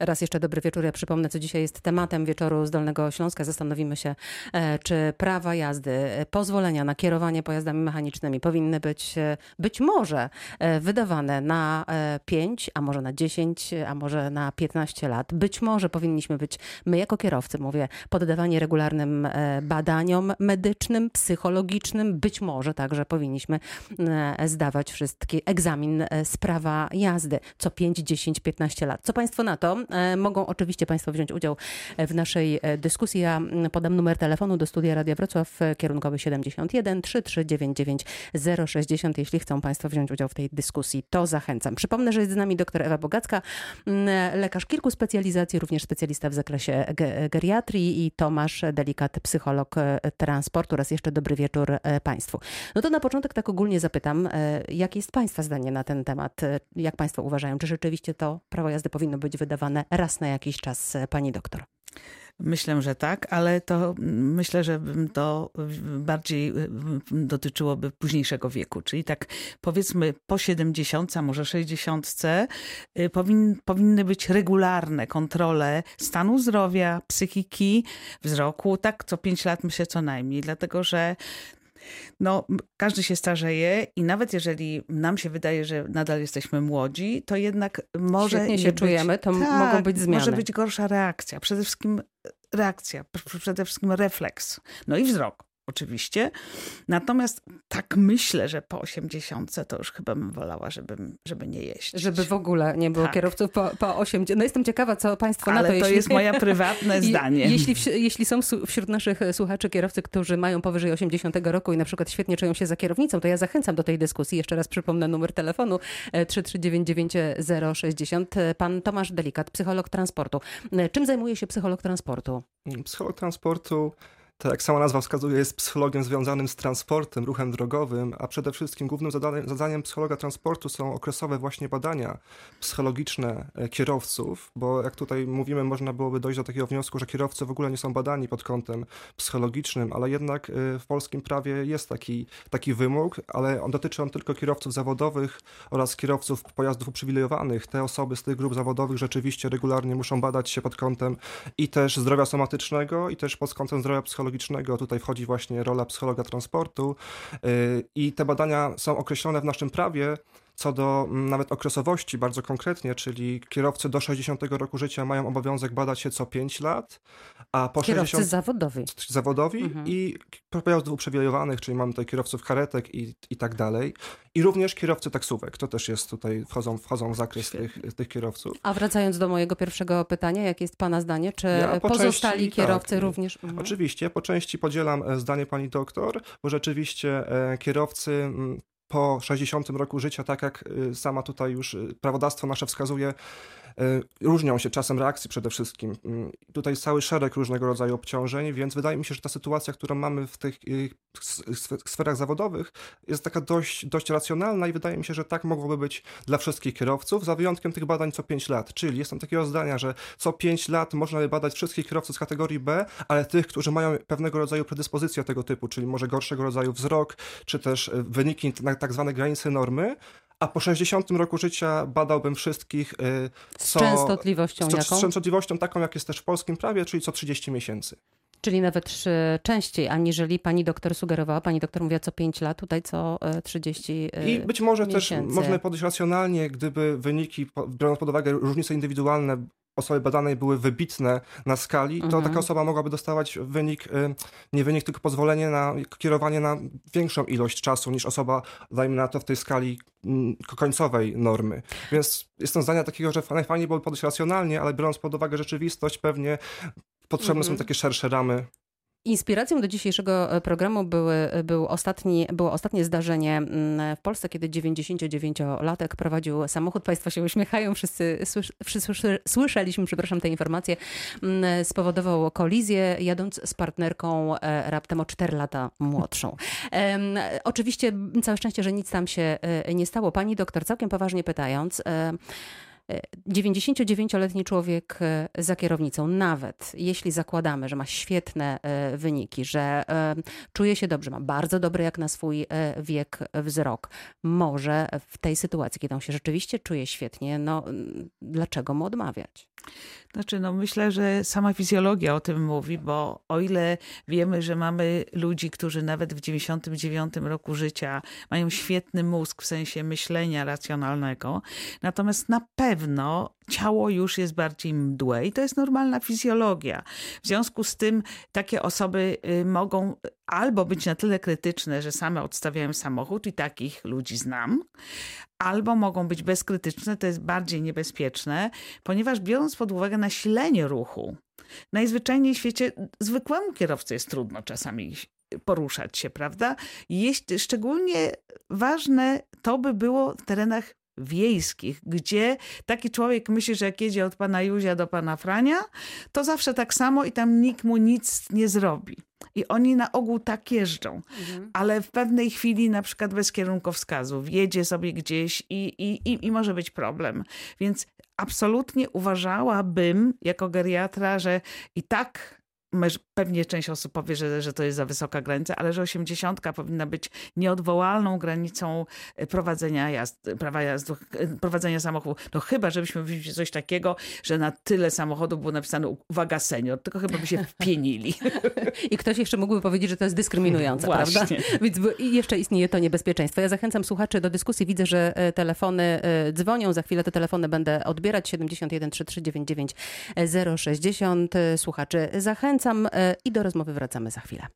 Raz jeszcze dobry wieczór. Ja przypomnę, co dzisiaj jest tematem wieczoru z Dolnego Śląska. Zastanowimy się, e, czy prawa jazdy, e, pozwolenia na kierowanie pojazdami mechanicznymi powinny być e, być może wydawane na 5, a może na 10, a może na 15 lat. Być może powinniśmy być, my jako kierowcy, mówię, poddawani regularnym badaniom medycznym, psychologicznym. Być może także powinniśmy zdawać wszystkie egzamin z prawa jazdy co 5, 10, 15 lat. Co Państwo na to? E, mogą oczywiście Państwo wziąć udział w naszej e, dyskusji. Ja podam numer telefonu do studia Radia Wrocław e, kierunkowy 71 3399 060. Jeśli chcą Państwo wziąć udział w tej dyskusji, to zachęcam. Przypomnę, że jest z nami dr Ewa Bogacka, lekarz kilku specjalizacji, również specjalista w zakresie geriatrii i Tomasz Delikat, psycholog transportu. Raz jeszcze dobry wieczór Państwu. No to na początek tak ogólnie zapytam, jakie jest Państwa zdanie na ten temat? Jak Państwo uważają, czy rzeczywiście to prawo jazdy powinno być wydawane raz na jakiś czas, e, pani doktor? Myślę, że tak, ale to myślę, że to bardziej e, dotyczyłoby późniejszego wieku, czyli tak powiedzmy po 70, a może 60 e, powin, powinny być regularne kontrole stanu zdrowia, psychiki, wzroku, tak co 5 lat myślę co najmniej, dlatego że no, każdy się starzeje i nawet jeżeli nam się wydaje, że nadal jesteśmy młodzi, to jednak może. Świetnie się być, czujemy, to tak, mogą być zmiany. Może być gorsza reakcja. Przede wszystkim reakcja, przede wszystkim refleks. No i wzrok oczywiście. Natomiast tak myślę, że po 80 to już chyba bym wolała, żeby, żeby nie jeździć. Żeby w ogóle nie było tak. kierowców po, po 80. No jestem ciekawa, co państwo Ale na to... Ale to jeśli... jest moje prywatne zdanie. Jeśli, jeśli są wśród naszych słuchaczy kierowcy, którzy mają powyżej 80 roku i na przykład świetnie czują się za kierownicą, to ja zachęcam do tej dyskusji. Jeszcze raz przypomnę numer telefonu 3399060. E, Pan Tomasz Delikat, psycholog transportu. E, czym zajmuje się psycholog transportu? Psycholog transportu tak jak sama nazwa wskazuje, jest psychologiem związanym z transportem, ruchem drogowym, a przede wszystkim głównym zadaniem, zadaniem psychologa transportu są okresowe właśnie badania psychologiczne e, kierowców, bo jak tutaj mówimy, można byłoby dojść do takiego wniosku, że kierowcy w ogóle nie są badani pod kątem psychologicznym, ale jednak e, w polskim prawie jest taki, taki wymóg, ale on dotyczy on tylko kierowców zawodowych oraz kierowców pojazdów uprzywilejowanych. Te osoby z tych grup zawodowych rzeczywiście regularnie muszą badać się pod kątem i też zdrowia somatycznego, i też pod kątem zdrowia psychologicznego psychologicznego. Tutaj wchodzi właśnie rola psychologa transportu y, i te badania są określone w naszym prawie co do mm, nawet okresowości bardzo konkretnie, czyli kierowcy do 60 roku życia mają obowiązek badać się co 5 lat, a po kierowcy 60... zawodowi. Zawodowi mhm. i pojazdów uprzywilejowanych, czyli mamy tutaj kierowców karetek i, i tak dalej. I również kierowcy taksówek, to też jest tutaj, wchodzą, wchodzą w zakres tych, tych kierowców. A wracając do mojego pierwszego pytania, jakie jest Pana zdanie? Czy ja pozostali części, kierowcy tak, również? Mhm. Oczywiście, po części podzielam e, zdanie Pani doktor, bo rzeczywiście e, kierowcy mm, po 60 roku życia, tak jak y, sama tutaj już y, prawodawstwo nasze wskazuje, różnią się czasem reakcji przede wszystkim. Mm, tutaj cały szereg różnego rodzaju obciążeń, więc wydaje mi się, że ta sytuacja, którą mamy w tych sferach zawodowych jest taka dość, dość racjonalna i wydaje mi się, że tak mogłoby być dla wszystkich kierowców, za wyjątkiem tych badań co 5 lat. Czyli jestem takiego zdania, że co 5 lat można by badać wszystkich kierowców z kategorii B, ale tych, którzy mają pewnego rodzaju predyspozycję tego typu, czyli może gorszego rodzaju wzrok, czy też wyniki na tak zwane granice normy, a po 60 roku życia badałbym wszystkich. Y, co, z częstotliwością z, jaką? Z częstotliwością taką, jak jest też w polskim prawie, czyli co 30 miesięcy. Czyli nawet częściej, aniżeli pani doktor sugerowała. Pani doktor mówiła co 5 lat, tutaj co 30 y, I być może miesięcy. też można podejść racjonalnie, gdyby wyniki, biorąc pod uwagę różnice indywidualne, osoby badanej były wybitne na skali, to mhm. taka osoba mogłaby dostawać wynik, y, nie wynik, tylko pozwolenie na kierowanie na większą ilość czasu niż osoba, dajmy na to, w tej skali mm, końcowej normy. Więc jestem zdania takiego, że najfajniej byłoby podejść racjonalnie, ale biorąc pod uwagę rzeczywistość, pewnie potrzebne są mhm. takie szersze ramy Inspiracją do dzisiejszego e, programu były, e, był ostatni, było ostatnie zdarzenie mm, w Polsce, kiedy 99-latek prowadził samochód. Państwo się uśmiechają, wszyscy, wszyscy słyszeliśmy, przepraszam, tę informację. Mm, spowodował kolizję, jadąc z partnerką e, raptem o 4 lata młodszą. Oczywiście całe szczęście, że nic tam się nie stało. Pani doktor, całkiem poważnie pytając, 99-letni człowiek e, za kierownicą, nawet jeśli zakładamy, że ma świetne e, wyniki, że e, czuje się dobrze, ma bardzo dobry jak na swój wiek wzrok, może w tej sytuacji, kiedy on się rzeczywiście czuje świetnie, no dlaczego mu odmawiać? Znaczy, no myślę, że sama fizjologia o tym mówi, bo o ile wiemy, że mamy ludzi, którzy nawet w 99 roku życia mają świetny mózg w sensie myślenia racjonalnego, natomiast na pewno ciało już jest bardziej mdłe i to jest normalna fizjologia. W związku z tym takie osoby y, mogą albo być na tyle krytyczne, że same odstawiają samochód i takich ludzi znam, albo mogą być bezkrytyczne, to jest bardziej niebezpieczne, ponieważ biorąc pod uwagę nasilenie ruchu, najzwyczajniej w świecie zwykłemu kierowcy jest trudno czasami poruszać się, prawda? Jeśli, szczególnie ważne to by było w terenach wiejskich, gdzie taki człowiek myśli, że jak jedzie od pana Józia do pana Frania, to zawsze tak samo i tam nikt mu nic nie zrobi. I oni na ogół tak jeżdżą, mhm. ale w pewnej chwili, na przykład bez kierunkowskazów, jedzie sobie gdzieś i, i, i, i może być problem. Więc absolutnie uważałabym jako geriatra, że i tak Pewnie część osób powie, że, że to jest za wysoka granica, ale że 80 powinna być nieodwołalną granicą e, prowadzenia jazd, prawa jazdy, e, prowadzenia samochodu. No chyba, żebyśmy wzięli coś takiego, że na tyle samochodów było napisane uwaga senior, tylko chyba by się wpienili. I ktoś jeszcze mógłby powiedzieć, że to jest dyskryminujące, Właśnie. prawda? Więc jeszcze istnieje to niebezpieczeństwo. Ja zachęcam słuchaczy do dyskusji. Widzę, że e, telefony dzwonią. Za chwilę te telefony będę odbierać. 71 3399 060. Słuchaczy zachęcam i do rozmowy wracamy za chwilę.